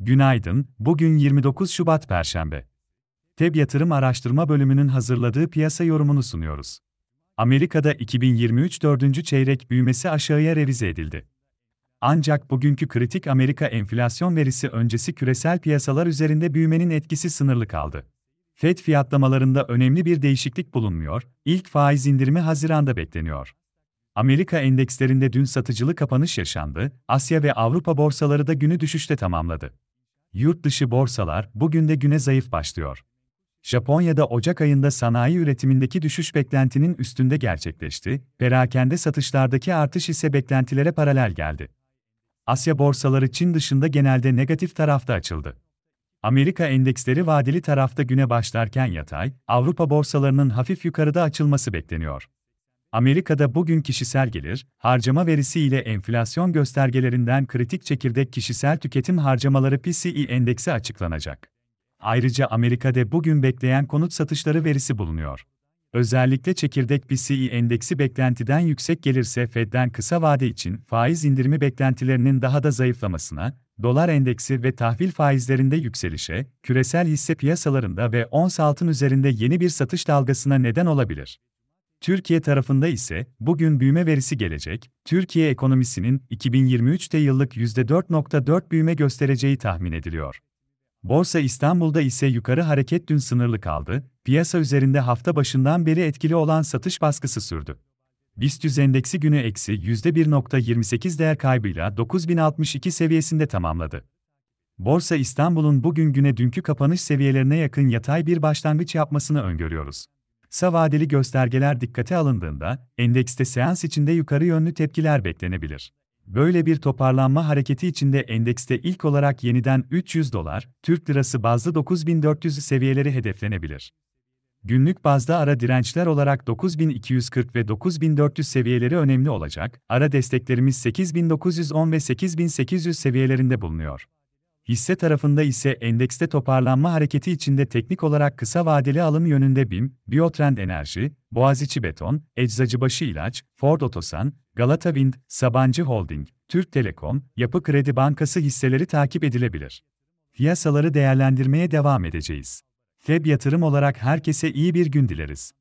Günaydın, bugün 29 Şubat Perşembe. TEB Yatırım Araştırma Bölümünün hazırladığı piyasa yorumunu sunuyoruz. Amerika'da 2023 dördüncü çeyrek büyümesi aşağıya revize edildi. Ancak bugünkü kritik Amerika enflasyon verisi öncesi küresel piyasalar üzerinde büyümenin etkisi sınırlı kaldı. FED fiyatlamalarında önemli bir değişiklik bulunmuyor, ilk faiz indirimi Haziran'da bekleniyor. Amerika endekslerinde dün satıcılı kapanış yaşandı, Asya ve Avrupa borsaları da günü düşüşte tamamladı. Yurt dışı borsalar bugün de güne zayıf başlıyor. Japonya'da Ocak ayında sanayi üretimindeki düşüş beklentinin üstünde gerçekleşti, perakende satışlardaki artış ise beklentilere paralel geldi. Asya borsaları Çin dışında genelde negatif tarafta açıldı. Amerika endeksleri vadeli tarafta güne başlarken yatay, Avrupa borsalarının hafif yukarıda açılması bekleniyor. Amerika'da bugün kişisel gelir, harcama verisi ile enflasyon göstergelerinden kritik çekirdek kişisel tüketim harcamaları PCE endeksi açıklanacak. Ayrıca Amerika'da bugün bekleyen konut satışları verisi bulunuyor. Özellikle çekirdek PCE endeksi beklentiden yüksek gelirse Fed'den kısa vade için faiz indirimi beklentilerinin daha da zayıflamasına, dolar endeksi ve tahvil faizlerinde yükselişe, küresel hisse piyasalarında ve ons altın üzerinde yeni bir satış dalgasına neden olabilir. Türkiye tarafında ise bugün büyüme verisi gelecek. Türkiye ekonomisinin 2023'te yıllık %4.4 büyüme göstereceği tahmin ediliyor. Borsa İstanbul'da ise yukarı hareket dün sınırlı kaldı. Piyasa üzerinde hafta başından beri etkili olan satış baskısı sürdü. BIST endeksi günü eksi %1.28 değer kaybıyla 9062 seviyesinde tamamladı. Borsa İstanbul'un bugün güne dünkü kapanış seviyelerine yakın yatay bir başlangıç yapmasını öngörüyoruz. Kısa vadeli göstergeler dikkate alındığında, endekste seans içinde yukarı yönlü tepkiler beklenebilir. Böyle bir toparlanma hareketi içinde endekste ilk olarak yeniden 300 dolar, Türk lirası bazlı 9400 seviyeleri hedeflenebilir. Günlük bazda ara dirençler olarak 9240 ve 9400 seviyeleri önemli olacak, ara desteklerimiz 8910 ve 8800 seviyelerinde bulunuyor. Hisse tarafında ise endekste toparlanma hareketi içinde teknik olarak kısa vadeli alım yönünde BİM, Biotrend Enerji, Boğaziçi Beton, Eczacıbaşı İlaç, Ford Otosan, Galata Wind, Sabancı Holding, Türk Telekom, Yapı Kredi Bankası hisseleri takip edilebilir. Piyasaları değerlendirmeye devam edeceğiz. FEB yatırım olarak herkese iyi bir gün dileriz.